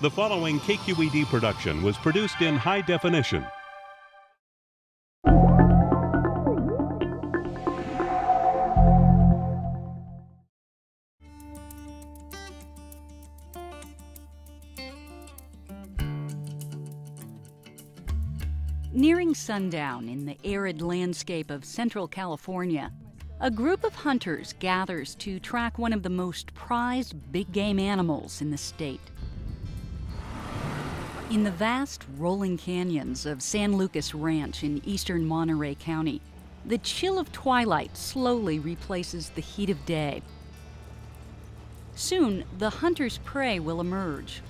The following KQED production was produced in high definition. Nearing sundown in the arid landscape of central California, a group of hunters gathers to track one of the most prized big game animals in the state. In the vast rolling canyons of San Lucas Ranch in eastern Monterey County, the chill of twilight slowly replaces the heat of day. Soon, the hunter's prey will emerge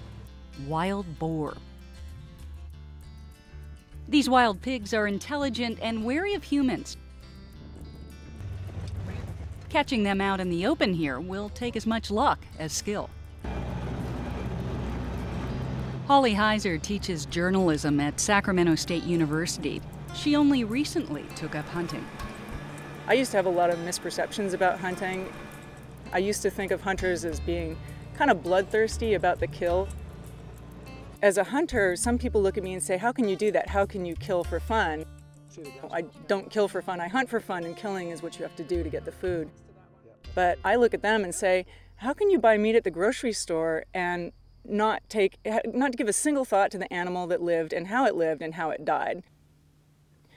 wild boar. These wild pigs are intelligent and wary of humans. Catching them out in the open here will take as much luck as skill. Holly Heyser teaches journalism at Sacramento State University. She only recently took up hunting. I used to have a lot of misperceptions about hunting. I used to think of hunters as being kind of bloodthirsty about the kill. As a hunter, some people look at me and say, How can you do that? How can you kill for fun? I don't kill for fun, I hunt for fun, and killing is what you have to do to get the food. But I look at them and say, How can you buy meat at the grocery store and not take not to give a single thought to the animal that lived and how it lived and how it died.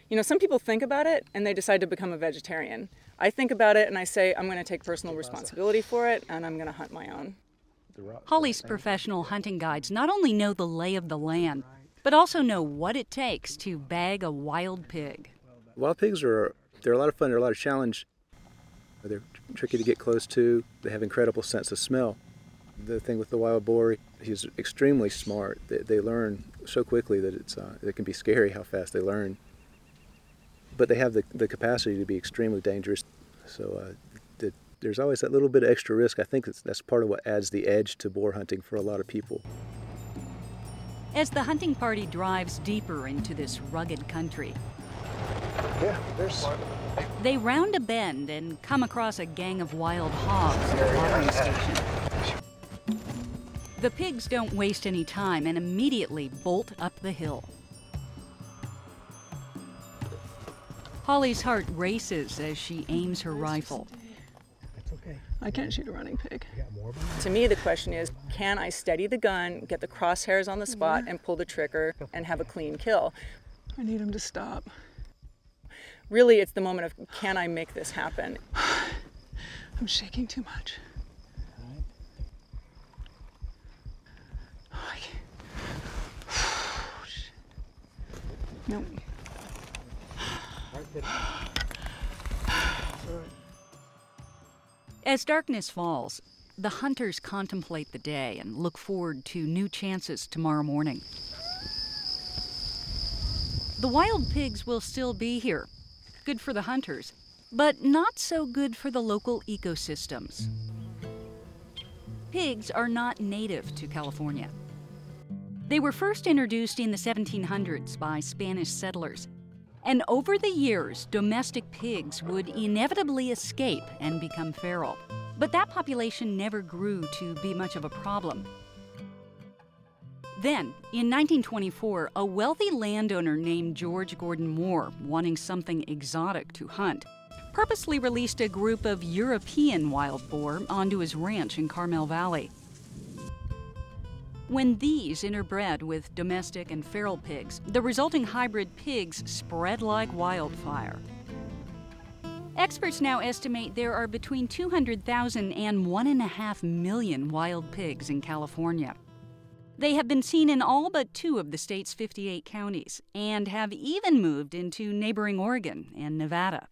You know, some people think about it and they decide to become a vegetarian. I think about it and I say I'm going to take personal responsibility for it and I'm going to hunt my own. Holly's professional hunting guides not only know the lay of the land, but also know what it takes to bag a wild pig. Wild pigs are they're a lot of fun, they're a lot of challenge. They're tricky to get close to. They have incredible sense of smell. The thing with the wild boar, he's extremely smart. They, they learn so quickly that it's uh, it can be scary how fast they learn. But they have the, the capacity to be extremely dangerous. So uh, the, there's always that little bit of extra risk. I think that's, that's part of what adds the edge to boar hunting for a lot of people. As the hunting party drives deeper into this rugged country, yeah, there's. They round a bend and come across a gang of wild hogs at a watering station. The pigs don't waste any time and immediately bolt up the hill. Holly's heart races as she aims her rifle. That's okay. I can't shoot a running pig. You got more of them? To me, the question is can I steady the gun, get the crosshairs on the spot, and pull the trigger and have a clean kill? I need him to stop. Really, it's the moment of can I make this happen? I'm shaking too much. Oh, I can't. Nope. As darkness falls, the hunters contemplate the day and look forward to new chances tomorrow morning. The wild pigs will still be here. Good for the hunters, but not so good for the local ecosystems. Pigs are not native to California. They were first introduced in the 1700s by Spanish settlers. And over the years, domestic pigs would inevitably escape and become feral. But that population never grew to be much of a problem. Then, in 1924, a wealthy landowner named George Gordon Moore, wanting something exotic to hunt, purposely released a group of European wild boar onto his ranch in Carmel Valley. When these interbred with domestic and feral pigs, the resulting hybrid pigs spread like wildfire. Experts now estimate there are between 200,000 and 1.5 million wild pigs in California. They have been seen in all but two of the state's 58 counties and have even moved into neighboring Oregon and Nevada.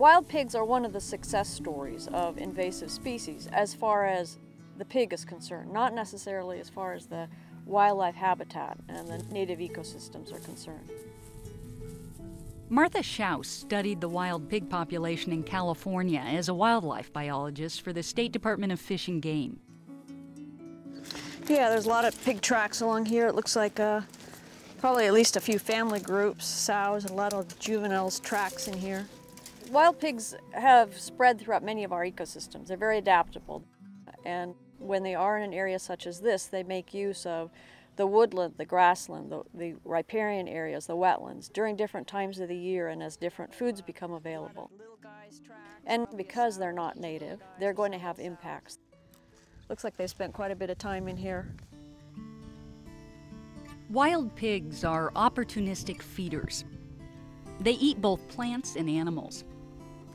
Wild pigs are one of the success stories of invasive species as far as the pig is concerned, not necessarily as far as the wildlife habitat and the native ecosystems are concerned. Martha Schaus studied the wild pig population in California as a wildlife biologist for the State Department of Fish and Game. Yeah, there's a lot of pig tracks along here. It looks like uh, probably at least a few family groups, sows, and a lot of juveniles tracks in here. Wild pigs have spread throughout many of our ecosystems. They're very adaptable. And when they are in an area such as this, they make use of the woodland, the grassland, the, the riparian areas, the wetlands during different times of the year and as different foods become available. And because they're not native, they're going to have impacts. Looks like they spent quite a bit of time in here. Wild pigs are opportunistic feeders. They eat both plants and animals.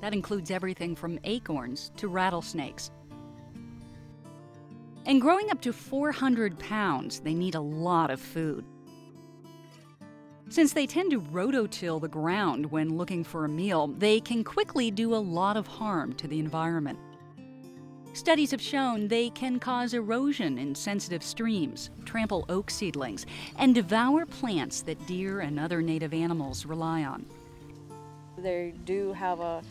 That includes everything from acorns to rattlesnakes. And growing up to 400 pounds, they need a lot of food. Since they tend to rototill the ground when looking for a meal, they can quickly do a lot of harm to the environment. Studies have shown they can cause erosion in sensitive streams, trample oak seedlings, and devour plants that deer and other native animals rely on. They do have a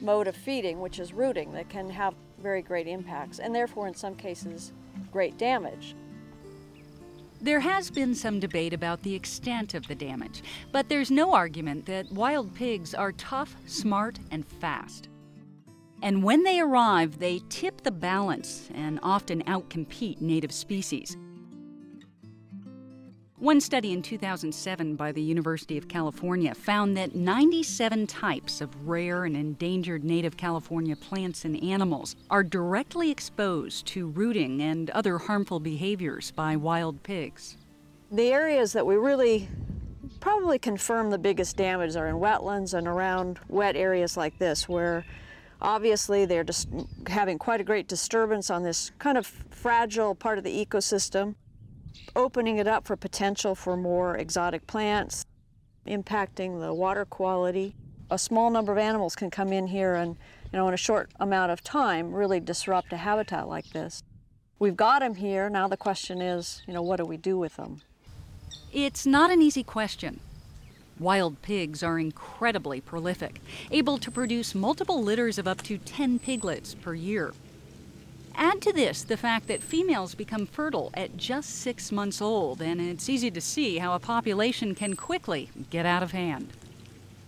mode of feeding, which is rooting, that can have very great impacts and therefore, in some cases, great damage. There has been some debate about the extent of the damage, but there's no argument that wild pigs are tough, smart, and fast. And when they arrive, they tip the balance and often outcompete native species. One study in 2007 by the University of California found that 97 types of rare and endangered native California plants and animals are directly exposed to rooting and other harmful behaviors by wild pigs. The areas that we really probably confirm the biggest damage are in wetlands and around wet areas like this, where obviously they're just having quite a great disturbance on this kind of fragile part of the ecosystem opening it up for potential for more exotic plants, impacting the water quality. A small number of animals can come in here and, you know, in a short amount of time, really disrupt a habitat like this. We've got them here. Now the question is, you know, what do we do with them? It's not an easy question. Wild pigs are incredibly prolific, able to produce multiple litters of up to 10 piglets per year. Add to this the fact that females become fertile at just six months old, and it's easy to see how a population can quickly get out of hand.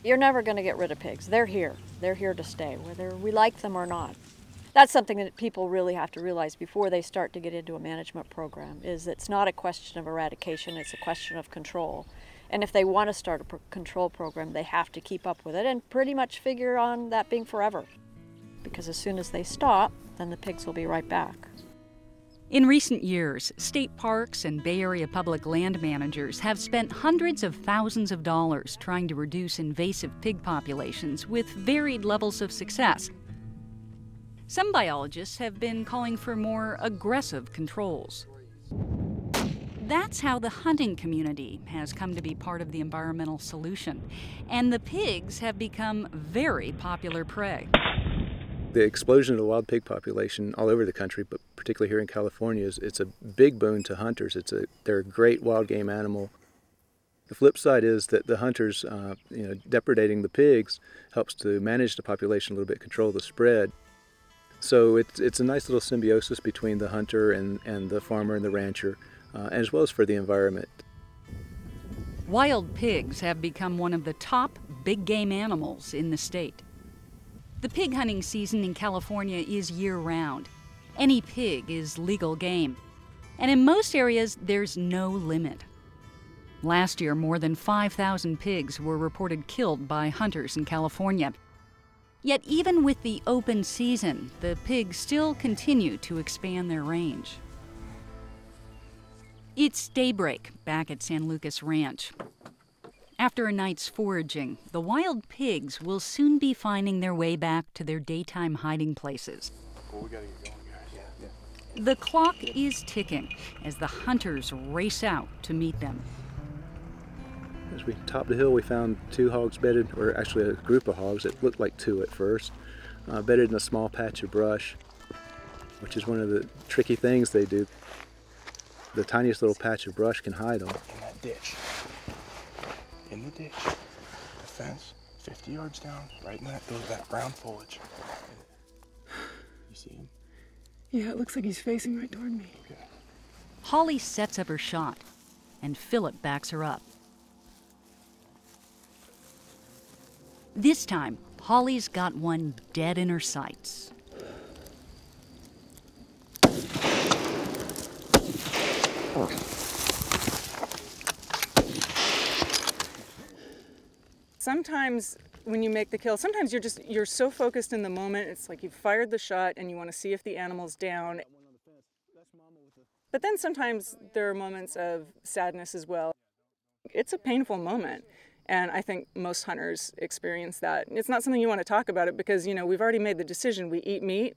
You're never going to get rid of pigs. They're here. They're here to stay, whether we like them or not. That's something that people really have to realize before they start to get into a management program is it's not a question of eradication, it's a question of control. And if they want to start a control program, they have to keep up with it and pretty much figure on that being forever. Because as soon as they stop, then the pigs will be right back. In recent years, state parks and Bay Area public land managers have spent hundreds of thousands of dollars trying to reduce invasive pig populations with varied levels of success. Some biologists have been calling for more aggressive controls. That's how the hunting community has come to be part of the environmental solution, and the pigs have become very popular prey the explosion of the wild pig population all over the country, but particularly here in California, is it's a big boon to hunters. It's a they're a great wild game animal. The flip side is that the hunters, uh, you know, depredating the pigs helps to manage the population a little bit, control the spread. So it's it's a nice little symbiosis between the hunter and, and the farmer and the rancher, uh, as well as for the environment. Wild pigs have become one of the top big game animals in the state. The pig hunting season in California is year round. Any pig is legal game. And in most areas, there's no limit. Last year, more than 5,000 pigs were reported killed by hunters in California. Yet, even with the open season, the pigs still continue to expand their range. It's daybreak back at San Lucas Ranch. After a night's foraging, the wild pigs will soon be finding their way back to their daytime hiding places. The clock is ticking as the hunters race out to meet them. As we topped the hill, we found two hogs bedded, or actually a group of hogs. that looked like two at first, uh, bedded in a small patch of brush, which is one of the tricky things they do. The tiniest little patch of brush can hide them. In that ditch in the ditch, the fence, 50 yards down, right in that, those, that brown foliage. You see him? Yeah, it looks like he's facing right toward me. Okay. Holly sets up her shot, and Philip backs her up. This time, Holly's got one dead in her sights. Sometimes when you make the kill, sometimes you're just you're so focused in the moment. It's like you've fired the shot and you want to see if the animal's down. But then sometimes there are moments of sadness as well. It's a painful moment. And I think most hunters experience that. It's not something you want to talk about it because, you know, we've already made the decision. We eat meat.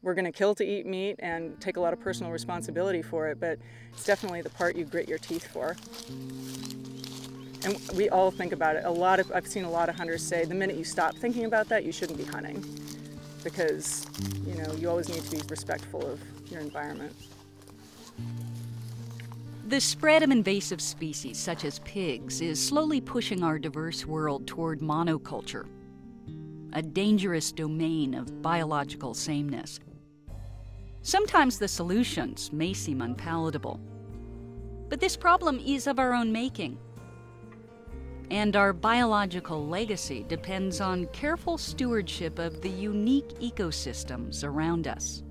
We're going to kill to eat meat and take a lot of personal responsibility for it, but it's definitely the part you grit your teeth for. And we all think about it. A lot of I've seen a lot of hunters say the minute you stop thinking about that, you shouldn't be hunting because, you know, you always need to be respectful of your environment. The spread of invasive species such as pigs is slowly pushing our diverse world toward monoculture, a dangerous domain of biological sameness. Sometimes the solutions may seem unpalatable, but this problem is of our own making. And our biological legacy depends on careful stewardship of the unique ecosystems around us.